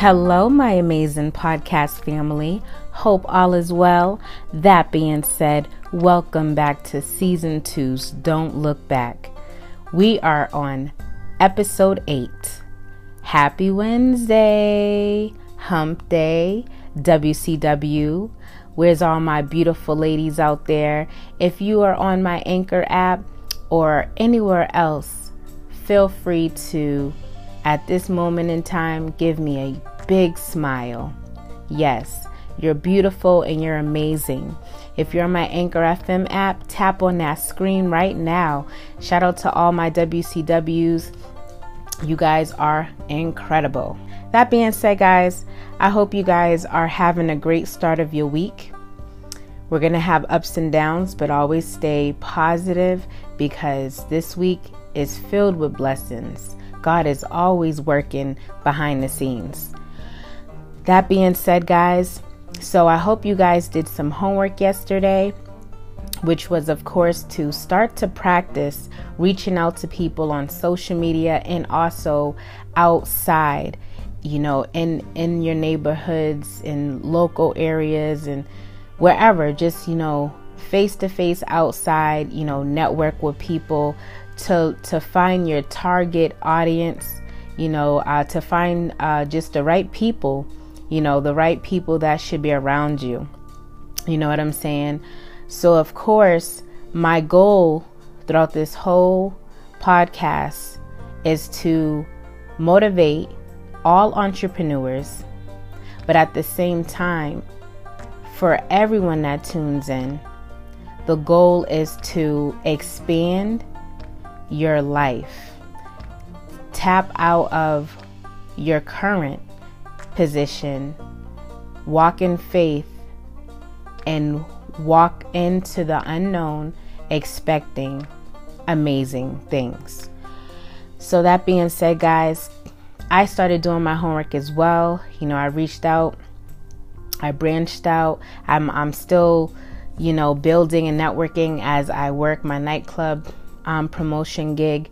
Hello, my amazing podcast family. Hope all is well. That being said, welcome back to season two's Don't Look Back. We are on episode eight. Happy Wednesday, Hump Day, WCW. Where's all my beautiful ladies out there? If you are on my Anchor app or anywhere else, feel free to at this moment in time, give me a big smile. Yes, you're beautiful and you're amazing. If you're on my Anchor FM app, tap on that screen right now. Shout out to all my WCWs. You guys are incredible. That being said, guys, I hope you guys are having a great start of your week. We're going to have ups and downs, but always stay positive because this week is filled with blessings. God is always working behind the scenes. That being said, guys, so I hope you guys did some homework yesterday, which was, of course, to start to practice reaching out to people on social media and also outside, you know, in in your neighborhoods, in local areas, and wherever. Just you know, face to face outside, you know, network with people to to find your target audience you know uh, to find uh, just the right people you know the right people that should be around you you know what i'm saying so of course my goal throughout this whole podcast is to motivate all entrepreneurs but at the same time for everyone that tunes in the goal is to expand your life. Tap out of your current position, walk in faith, and walk into the unknown expecting amazing things. So, that being said, guys, I started doing my homework as well. You know, I reached out, I branched out. I'm, I'm still, you know, building and networking as I work my nightclub um, promotion gig.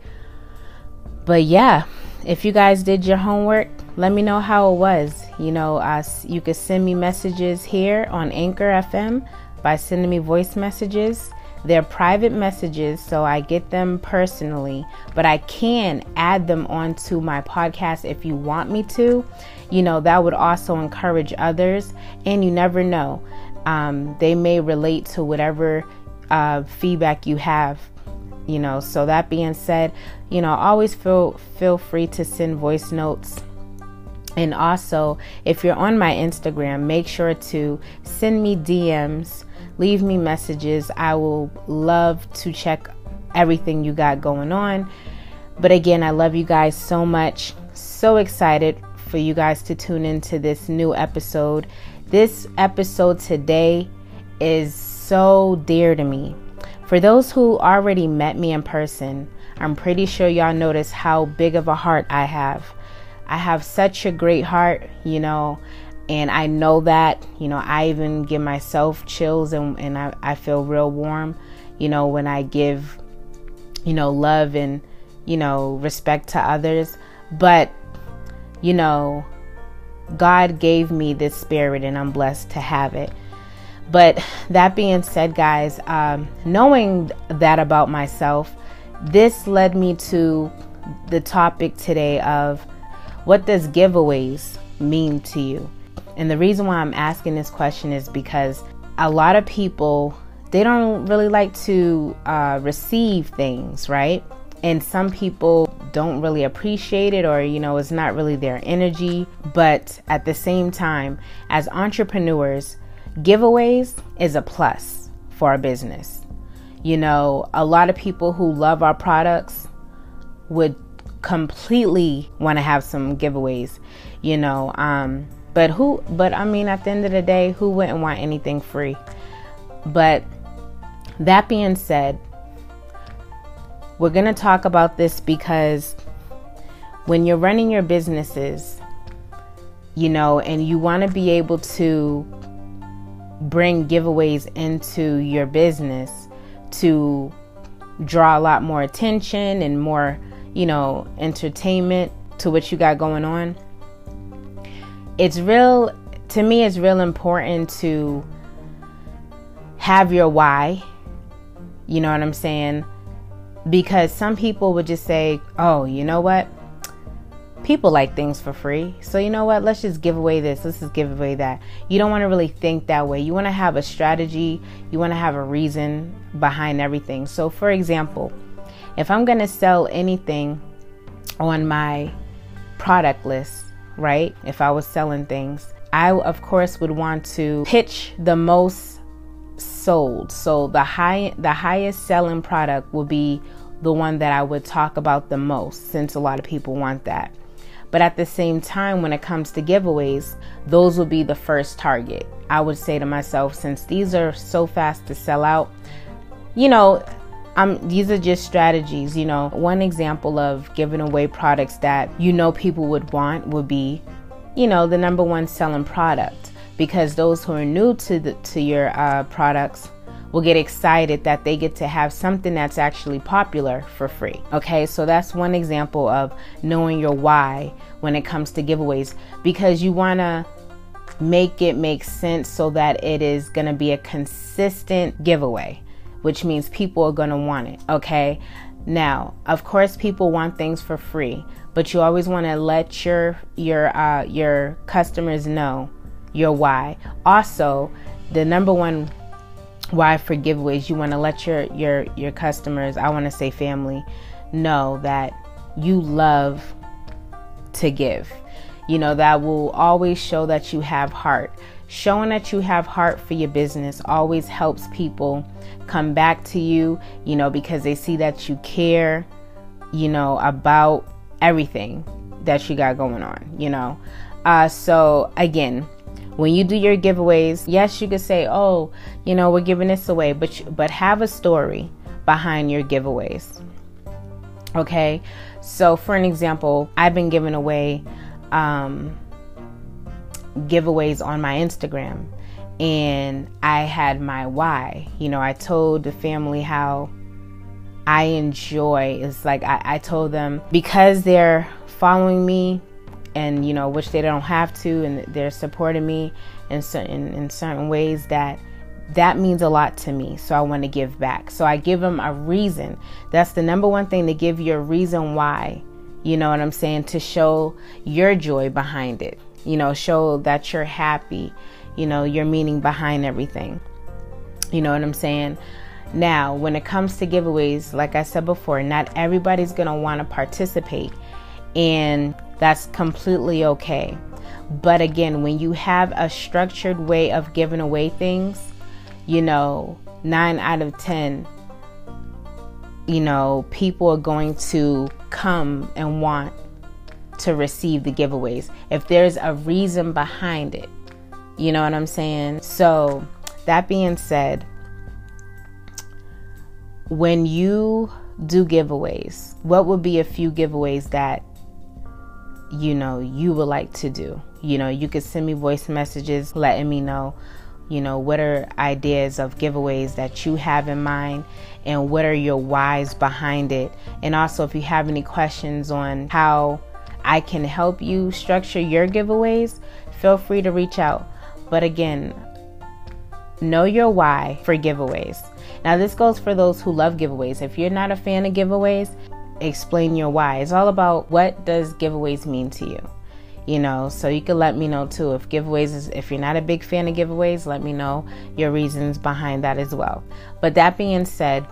But yeah, if you guys did your homework, let me know how it was. You know, uh, you can send me messages here on Anchor FM by sending me voice messages. They're private messages, so I get them personally, but I can add them onto my podcast if you want me to. You know, that would also encourage others, and you never know. Um, they may relate to whatever uh, feedback you have you know so that being said you know always feel feel free to send voice notes and also if you're on my instagram make sure to send me dms leave me messages. I will love to check everything you got going on. But again i love you guys so much. So excited for you guys to tune into this new episode. This episode today is so dear to me. For those who already met me in person, I'm pretty sure y'all notice how big of a heart I have. I have such a great heart, you know, and I know that, you know, I even give myself chills and, and I, I feel real warm, you know, when I give, you know, love and, you know, respect to others. But, you know, God gave me this spirit and I'm blessed to have it. But that being said, guys, um, knowing that about myself, this led me to the topic today of what does giveaways mean to you? And the reason why I'm asking this question is because a lot of people they don't really like to uh, receive things, right? And some people don't really appreciate it or you know it's not really their energy but at the same time as entrepreneurs giveaways is a plus for our business. You know, a lot of people who love our products would completely want to have some giveaways, you know. Um, but who, but I mean, at the end of the day, who wouldn't want anything free? But that being said, we're going to talk about this because when you're running your businesses, you know, and you want to be able to bring giveaways into your business to draw a lot more attention and more, you know, entertainment to what you got going on. it's real to me it's real important to have your why. You know what I'm saying? Because some people would just say, "Oh, you know what? people like things for free. So you know what? Let's just give away this. Let's just give away that. You don't want to really think that way. You want to have a strategy. You want to have a reason behind everything. So for example, if I'm going to sell anything on my product list, right? If I was selling things, I of course would want to pitch the most sold. So the high the highest selling product will be the one that I would talk about the most since a lot of people want that. But at the same time, when it comes to giveaways, those will be the first target. I would say to myself, since these are so fast to sell out, you know, um, these are just strategies. You know, one example of giving away products that you know people would want would be, you know, the number one selling product. Because those who are new to the to your uh, products will get excited that they get to have something that's actually popular for free. Okay, so that's one example of knowing your why when it comes to giveaways because you want to make it make sense so that it is going to be a consistent giveaway, which means people are going to want it. Okay, now of course people want things for free, but you always want to let your your uh, your customers know your why. Also, the number one why for giveaways you want to let your your your customers i want to say family know that you love to give you know that will always show that you have heart showing that you have heart for your business always helps people come back to you you know because they see that you care you know about everything that you got going on you know uh, so again when you do your giveaways, yes, you could say, "Oh, you know, we're giving this away," but but have a story behind your giveaways. Okay, so for an example, I've been giving away um, giveaways on my Instagram, and I had my why. You know, I told the family how I enjoy. It's like I, I told them because they're following me and you know which they don't have to and they're supporting me in certain in certain ways that that means a lot to me so i want to give back so i give them a reason that's the number one thing to give you a reason why you know what i'm saying to show your joy behind it you know show that you're happy you know your meaning behind everything you know what i'm saying now when it comes to giveaways like i said before not everybody's going to want to participate and that's completely okay. But again, when you have a structured way of giving away things, you know, nine out of 10, you know, people are going to come and want to receive the giveaways if there's a reason behind it. You know what I'm saying? So, that being said, when you do giveaways, what would be a few giveaways that you know you would like to do you know you could send me voice messages letting me know you know what are ideas of giveaways that you have in mind and what are your whys behind it and also if you have any questions on how i can help you structure your giveaways feel free to reach out but again know your why for giveaways now this goes for those who love giveaways if you're not a fan of giveaways explain your why. It's all about what does giveaways mean to you. You know, so you can let me know too if giveaways is if you're not a big fan of giveaways, let me know your reasons behind that as well. But that being said,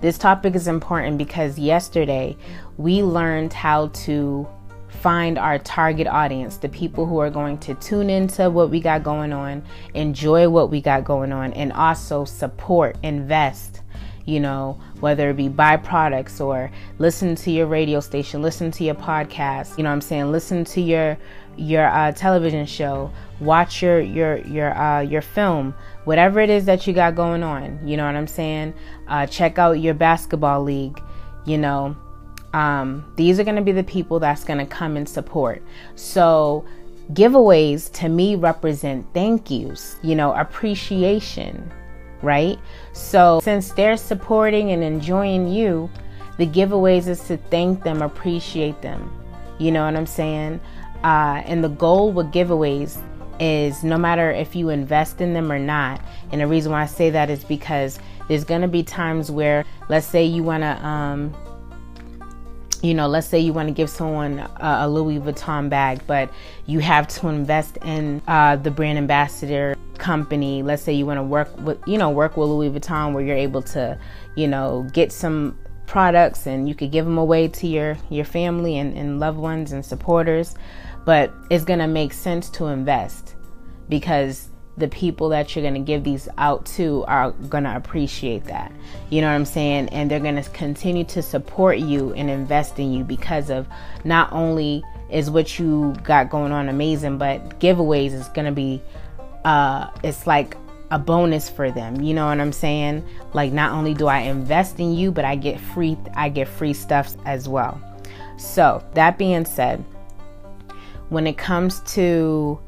this topic is important because yesterday we learned how to find our target audience, the people who are going to tune into what we got going on, enjoy what we got going on, and also support, invest, you know, whether it be buy products or listen to your radio station, listen to your podcast, you know what I'm saying, listen to your your uh, television show, watch your your your uh, your film, whatever it is that you got going on, you know what I'm saying? Uh, check out your basketball league, you know. Um, these are going to be the people that's going to come and support. So giveaways to me represent thank yous, you know, appreciation, right? So, since they're supporting and enjoying you, the giveaways is to thank them, appreciate them. You know what I'm saying? Uh, and the goal with giveaways is no matter if you invest in them or not. And the reason why I say that is because there's going to be times where, let's say you want to, um, you know, let's say you want to give someone a, Louis Vuitton bag, but you have to invest in uh, the brand ambassador company. Let's say you want to work with, you know, work with Louis Vuitton where you're able to, you know, get some products and you could give them away to your your family and, and loved ones and supporters but it's to make sense to invest because the people that you're going to give these out to are going to appreciate that. You know what I'm saying? And they're going to continue to support you and invest in you because of not only is what you got going on amazing, but giveaways is going to be uh it's like a bonus for them. You know what I'm saying? Like not only do I invest in you, but I get free I get free stuff as well. So, that being said, when it comes to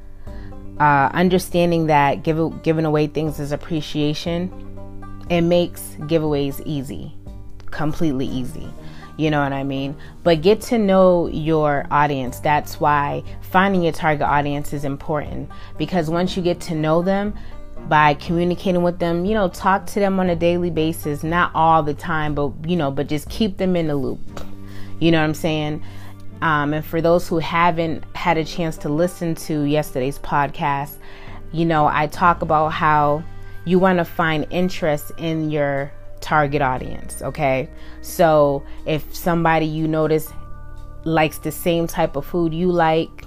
uh, understanding that give, giving away things is appreciation, it makes giveaways easy, completely easy. You know what I mean? But get to know your audience. That's why finding your target audience is important because once you get to know them, by communicating with them, you know, talk to them on a daily basis, not all the time, but you know, but just keep them in the loop. You know what I'm saying? Um, and for those who haven't had a chance to listen to yesterday's podcast, you know, I talk about how you want to find interest in your target audience, okay? So if somebody you notice likes the same type of food you like,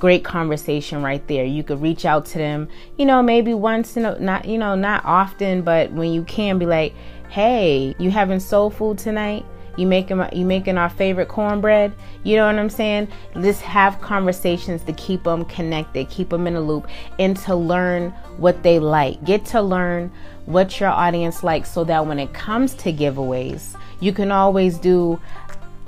great conversation right there. You could reach out to them, you know, maybe once in a not, you know, not often, but when you can be like, "Hey, you having soul food tonight?" You making you making our favorite cornbread. You know what I'm saying? Just have conversations to keep them connected, keep them in a loop, and to learn what they like. Get to learn what your audience likes, so that when it comes to giveaways, you can always do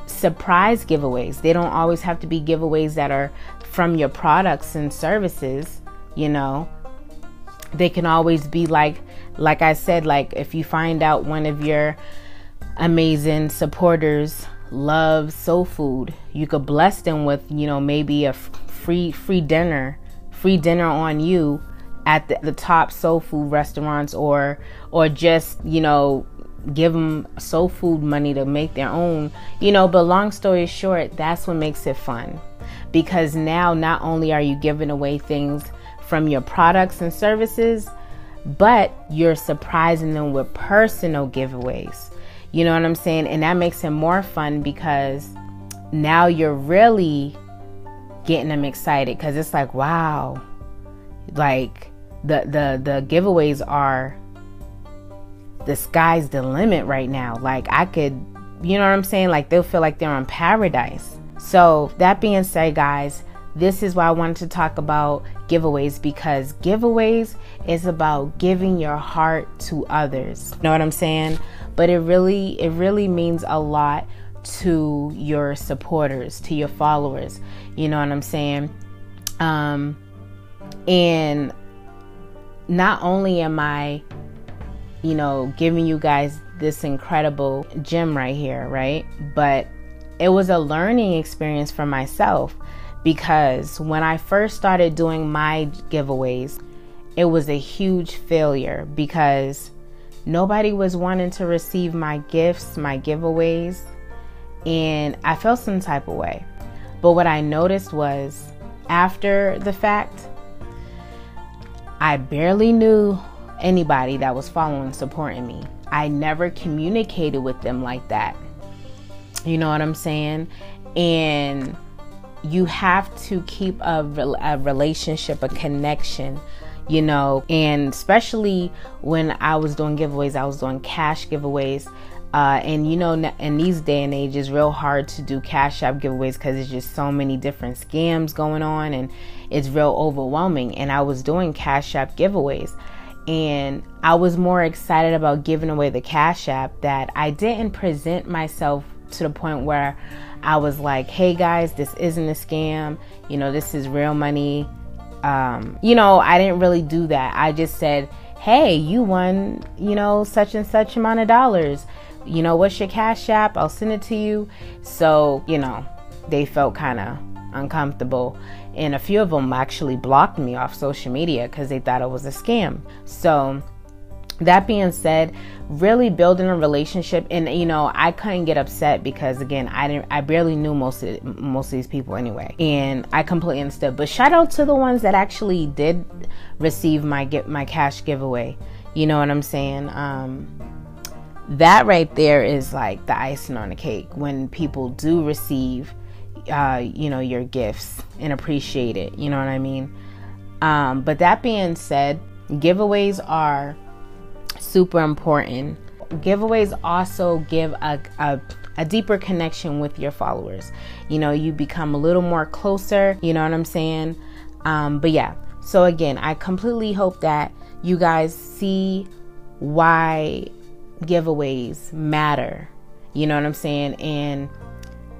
surprise giveaways. They don't always have to be giveaways that are from your products and services. You know, they can always be like like I said, like if you find out one of your amazing supporters love soul food. You could bless them with, you know, maybe a free free dinner, free dinner on you at the, the top soul food restaurants or or just, you know, give them soul food money to make their own, you know, but long story short, that's what makes it fun. Because now not only are you giving away things from your products and services, but you're surprising them with personal giveaways. You know what I'm saying? And that makes it more fun because now you're really getting them excited because it's like, wow, like the the the giveaways are the sky's the limit right now. Like I could, you know what I'm saying? Like they'll feel like they're on paradise. So that being said, guys, this is why I wanted to talk about giveaways because giveaways is about giving your heart to others. You know what I'm saying? But it really it really means a lot to your supporters, to your followers. You know what I'm saying? Um and not only am I you know giving you guys this incredible gem right here, right? But it was a learning experience for myself because when I first started doing my giveaways, it was a huge failure because nobody was wanting to receive my gifts, my giveaways, and I felt some type of way. But what I noticed was after the fact, I barely knew anybody that was following supporting me. I never communicated with them like that. You know what I'm saying? And you have to keep a, a relationship, a connection you know, and especially when I was doing giveaways, I was doing cash giveaways. Uh, and you know, in these day and age, it's real hard to do cash app giveaways because there's just so many different scams going on, and it's real overwhelming. And I was doing cash app giveaways, and I was more excited about giving away the cash app that I didn't present myself to the point where I was like, "Hey guys, this isn't a scam. You know, this is real money um, you know, I didn't really do that. I just said, hey, you won, you know, such and such amount of dollars. You know, what's your cash app? I'll send it to you. So, you know, they felt kind of uncomfortable. And a few of them actually blocked me off social media because they thought it was a scam. So, that being said, really building a relationship, and you know, I couldn't get upset because again, I didn't, I barely knew most of most of these people anyway, and I completely understood. But shout out to the ones that actually did receive my get my cash giveaway. You know what I'm saying? Um, that right there is like the icing on the cake when people do receive uh, you know your gifts and appreciate it you know what i mean um, but that being said giveaways are super important giveaways also give a, a a deeper connection with your followers. You know, you become a little more closer, you know what I'm saying? Um, but yeah, so again, I completely hope that you guys see why giveaways matter. You know what I'm saying? And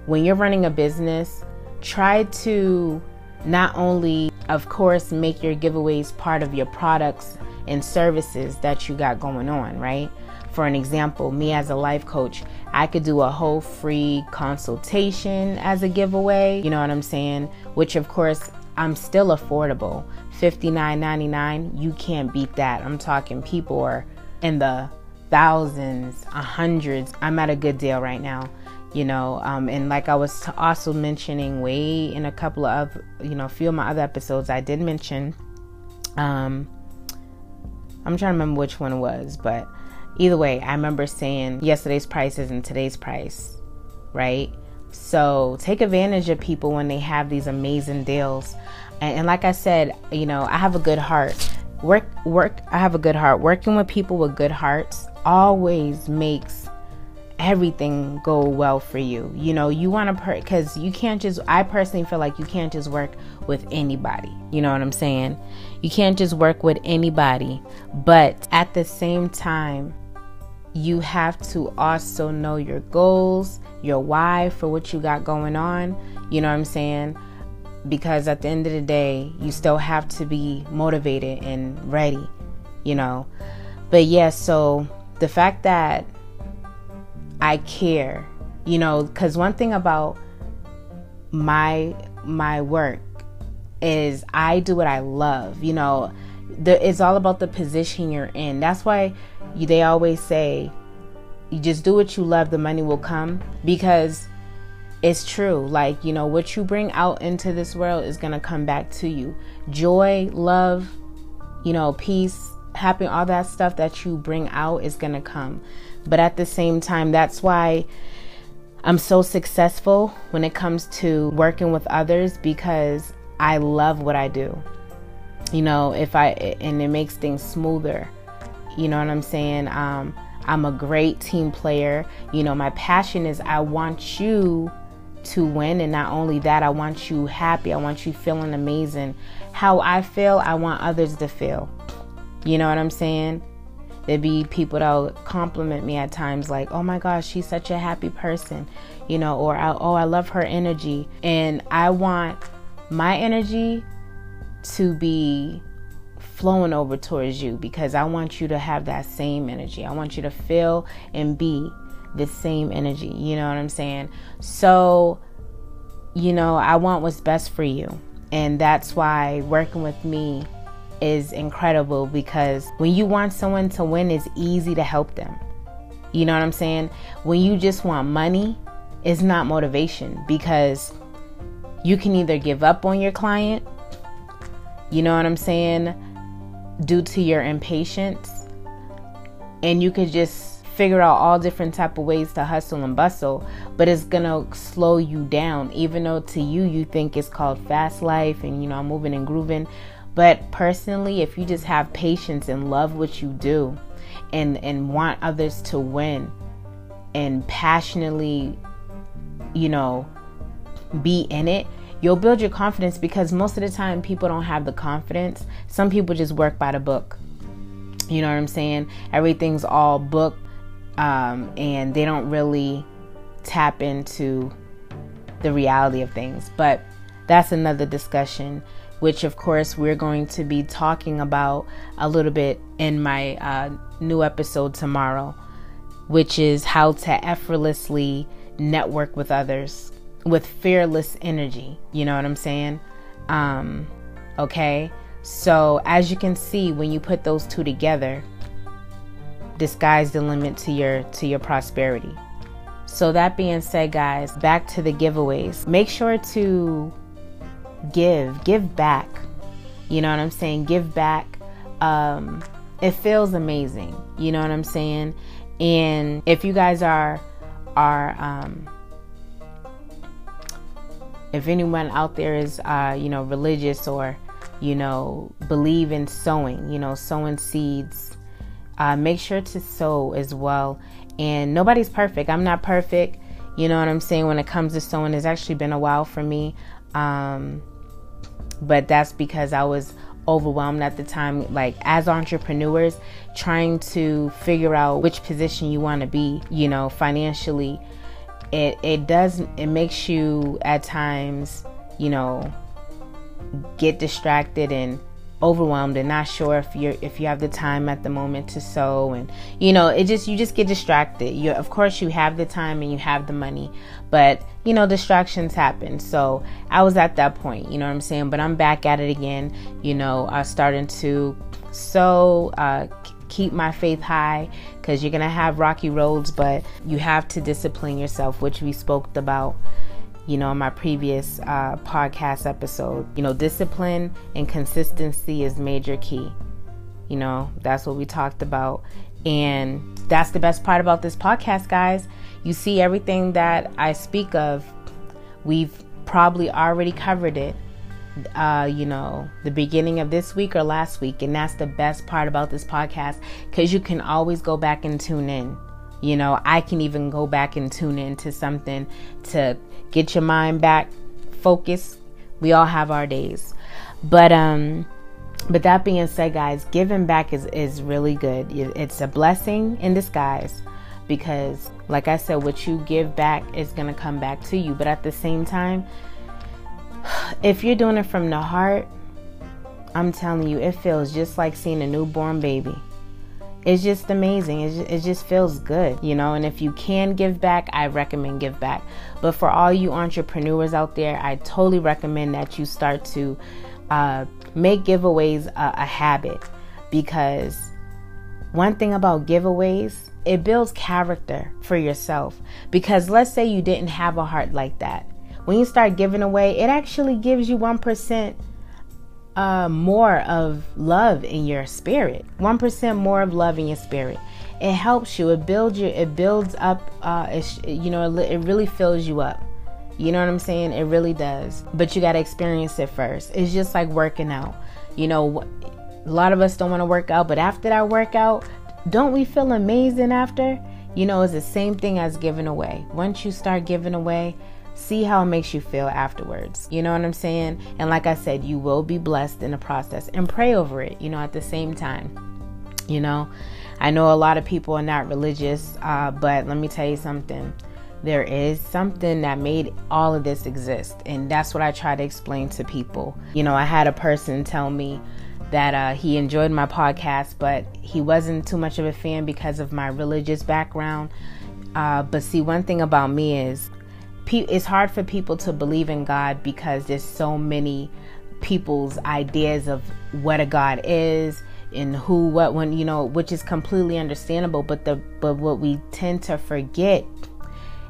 when you're running a business, try to not only, of course, make your giveaways part of your products and services that you got going on, right? For an example, me as a life coach, I could do a whole free consultation as a giveaway, you know what I'm saying? Which, of course, I'm still affordable. $59.99, you can't beat that. I'm talking people are in the thousands, hundreds. I'm at a good deal right now, you know. Um, and like I was also mentioning way in a couple of, you know, a few of my other episodes, I did mention, um, I'm trying to remember which one it was, but either way, I remember saying yesterday's prices and today's price, right? So take advantage of people when they have these amazing deals. And, and like I said, you know, I have a good heart. Work, work. I have a good heart. Working with people with good hearts always makes everything go well for you. You know, you want to, because you can't just, I personally feel like you can't just work with anybody. You know what I'm saying? You can't just work with anybody. But at the same time, you have to also know your goals, your why for what you got going on. You know what I'm saying? Because at the end of the day, you still have to be motivated and ready, you know. But yeah, so the fact that I care, you know, cuz one thing about my my work is I do what I love, you know. The, it's all about the position you're in. That's why you, they always say you just do what you love, the money will come because it's true. Like, you know, what you bring out into this world is going to come back to you. Joy, love, you know, peace, happy, all that stuff that you bring out is going to come. But at the same time, that's why I'm so successful when it comes to working with others because I love what I do. You know, if I, and it makes things smoother. You know what I'm saying? Um, I'm a great team player. You know, my passion is I want you to win, and not only that, I want you happy. I want you feeling amazing. How I feel, I want others to feel. You know what I'm saying? There'd be people that will compliment me at times, like, oh my gosh, she's such a happy person, you know, or oh, I love her energy. And I want my energy to be flowing over towards you because I want you to have that same energy. I want you to feel and be the same energy. You know what I'm saying? So, you know, I want what's best for you. And that's why working with me is incredible because when you want someone to win, it's easy to help them. You know what I'm saying? When you just want money, it's not motivation because you can either give up on your client, you know what I'm saying, due to your impatience, and you could just figure out all different type of ways to hustle and bustle but it's gonna slow you down even though to you you think it's called fast life and you know I'm moving and grooving but personally, if you just have patience and love what you do and and want others to win and passionately, you know, be in it, you'll build your confidence because most of the time people don't have the confidence. Some people just work by the book. You know what I'm saying? Everything's all book um, and they don't really tap into the reality of things. But that's another discussion which of course we're going to be talking about a little bit in my uh, new episode tomorrow, which is how to effortlessly network with others. with fearless energy. You know what I'm saying? Um, okay. So as you can see, when you put those two together, disguise the limit to your to your prosperity. So that being said, guys, back to the giveaways. Make sure to give, give back. You know what I'm saying? Give back. Um, it feels amazing. You know what I'm saying? And if you guys are are um, if anyone out there is uh, you know religious or you know believe in sowing, you know sowing seeds, uh, make sure to sow as well. And nobody's perfect. I'm not perfect. You know what I'm saying? When it comes to sowing, it's actually been a while for me. Um, but that's because I was overwhelmed at the time like as entrepreneurs trying to figure out which position you want to be you know financially. It it does it makes you at times you know get distracted and overwhelmed and not sure if you're if you have the time at the moment to sow. And you know it just you just get distracted. You of course you have the time and you have the money but you know distractions happen. So i was at that point you know what i'm saying? But i'm back at it again. You know i starting to sow uh, keep my faith high because you're gonna have rocky roads but you have to discipline yourself which we spoke about you know, in my previous uh, podcast episode. You know, discipline and consistency is major key. You know, that's what we talked about. And that's the best part about this podcast, guys. You see, everything that I speak of, we've probably already covered it. Uh, you know, the beginning of this week or last week. And that's the best part about this podcast because you can always go back and tune in. You know, I can even go back and tune into something to get your mind back focused. We all have our days. But um but that being said, guys, giving back is is really good. It's a blessing in disguise because like I said what you give back is going to come back to you. But at the same time, if you're doing it from the heart, I'm telling you, it feels just like seeing a newborn baby it's just amazing. It just, it just feels good, you know. And if you can give back, I recommend give back. But for all you entrepreneurs out there, I totally recommend that you start to uh, make giveaways a, a habit because one thing about giveaways, it builds character for yourself. Because let's say you didn't have a heart like that. When you start giving away, it actually gives you 1% uh, more of love in your spirit. One percent more of love in your spirit. It helps you. It builds you. It builds up. Uh, you know, it really fills you up. You know what I'm saying? It really does. But you got to experience it first. It's just like working out. You know, a lot of us don't want to work out, but after that workout, don't we feel amazing after? You know, it's the same thing as giving away. Once you start giving away, see how it makes you feel afterwards. You know what I'm saying? And like I said, you will be blessed in the process and pray over it, you know, at the same time. You know, I know a lot of people are not religious, uh, but let me tell you something. There is something that made all of this exist, and that's what I try to explain to people. You know, I had a person tell me that uh, he enjoyed my podcast, but he wasn't too much of a fan because of my religious background. Uh, but see, one thing about me is it's hard for people to believe in God because there's so many people's ideas of what a God is and who what when you know which is completely understandable. But the but what we tend to forget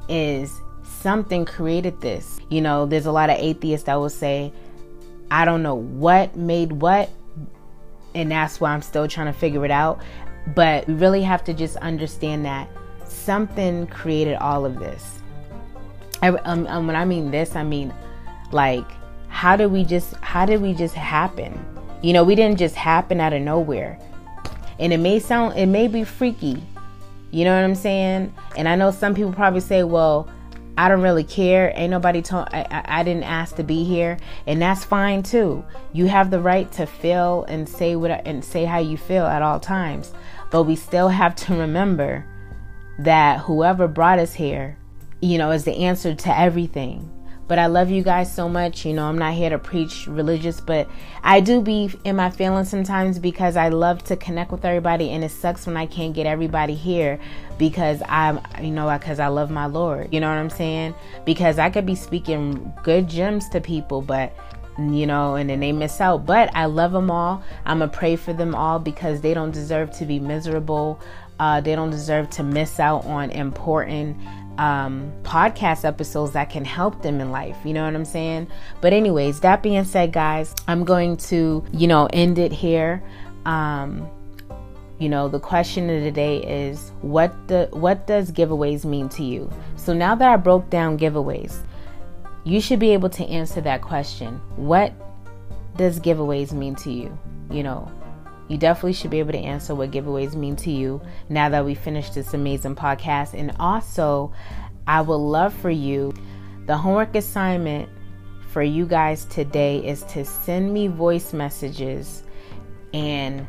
is something created this. You know there's a lot of atheists that will say i don't know what made what and that's why i'm still trying to figure it out. But we really have to just understand that something created all of this I, um, um, when I mean this, I mean like how did we just how did we just happen? You know, we didn't just happen out of nowhere. And it may sound it may be freaky. You know what I'm saying? And I know some people probably say, "Well, I don't really care. Ain't nobody told I, I, I, didn't ask to be here, and that's fine too. You have the right to feel and say what and say how you feel at all times. But we still have to remember that whoever brought us here you know, is the answer to everything. But I love you guys so much. You know, I'm not here to preach religious, but I do be in my feelings sometimes because I love to connect with everybody, and it sucks when I can't get everybody here because I'm, you know, because I love my Lord. You know what I'm saying? Because I could be speaking good gems to people, but you know, and then they miss out. But I love them all. I'm to pray for them all because they don't deserve to be miserable. Uh, they don't deserve to miss out on important um, podcast episodes that can help them in life. You know what I'm saying? But, anyways, that being said, guys, I'm going to, you know, end it here. Um, you know the question of the day is what the what does giveaways mean to you so now that i broke down giveaways you should be able to answer that question. What does giveaways mean to you? You know, you definitely should be able to answer what giveaways mean to you now that we finished this amazing podcast. And also, I would love for you, the homework assignment for you guys today is to send me voice messages and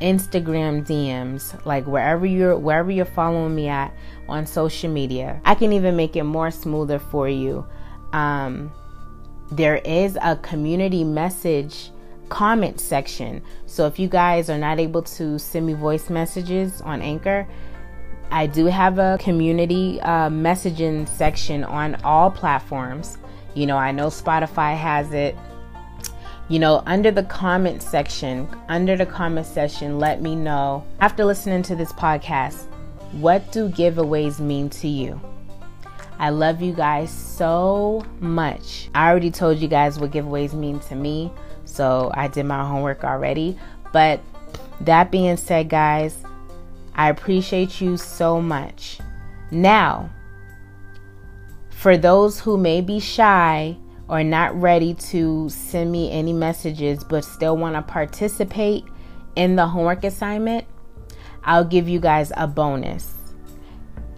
Instagram DMs, like wherever you're wherever you're following me at on social media. I can even make it more smoother for you um, there is a community message comment section. So if you guys are not able to send me voice messages on Anchor, I do have a community uh, messaging section on all platforms. You know, I know Spotify has it. You know, under the comment section, under the comment section, let me know after listening to this podcast, what do giveaways mean to you? I love you guys so much. I already told you guys what giveaways mean to me, so I did my homework already. But that being said, guys, I appreciate you so much. Now, for those who may be shy or not ready to send me any messages but still want to participate in the homework assignment, I'll give you guys a bonus.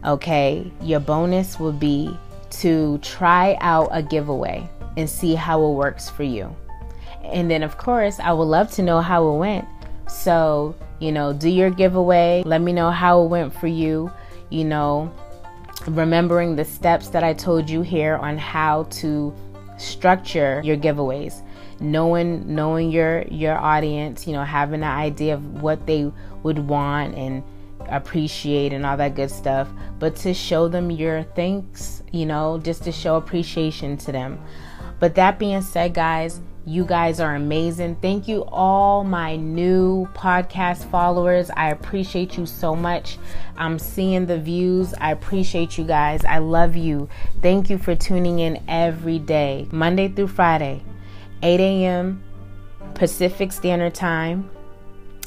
Okay, your bonus will be to try out a giveaway and see how it works for you. And then, of course, I would love to know how it went. So, you know, do your giveaway. Let me know how it went for you. You know, remembering the steps that I told you here on how to structure your giveaways knowing knowing your your audience you know having an idea of what they would want and appreciate and all that good stuff, but to show them your thanks, you know, just to show appreciation to them. But that being said, guys, you guys are amazing. Thank you, all my new podcast followers. I appreciate you so much. I'm seeing the views. I appreciate you guys. I love you. Thank you for tuning in every day, Monday through Friday, 8 a.m. Pacific Standard Time,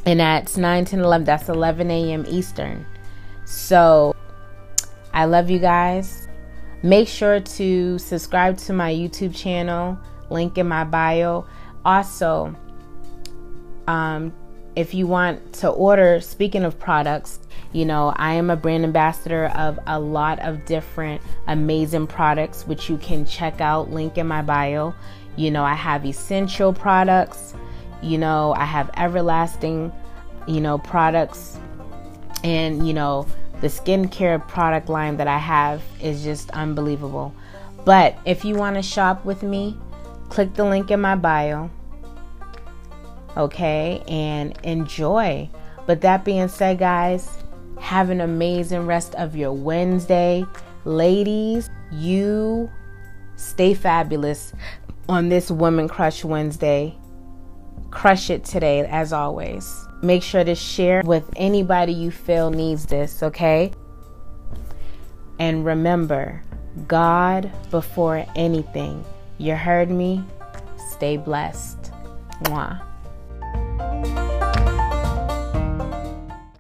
and that's 9, 10, 11. That's 11 a.m. Eastern. So I love you guys. Make sure to subscribe to my YouTube channel, link in my bio. Also, um, if you want to order, speaking of products, you know, I am a brand ambassador of a lot of different amazing products, which you can check out, link in my bio. You know, I have essential products, you know, I have everlasting, you know, products and, you know, the skincare product line that I have is just unbelievable. But if you want to shop with me, click the link in my bio. Okay, and enjoy. But that being said, guys, have an amazing rest of your Wednesday. Ladies, you stay fabulous on this Woman Crush Wednesday. Crush it today, as always. Make sure to share with anybody you feel needs this, okay? And remember, God before anything. You heard me? Stay blessed. Mwah.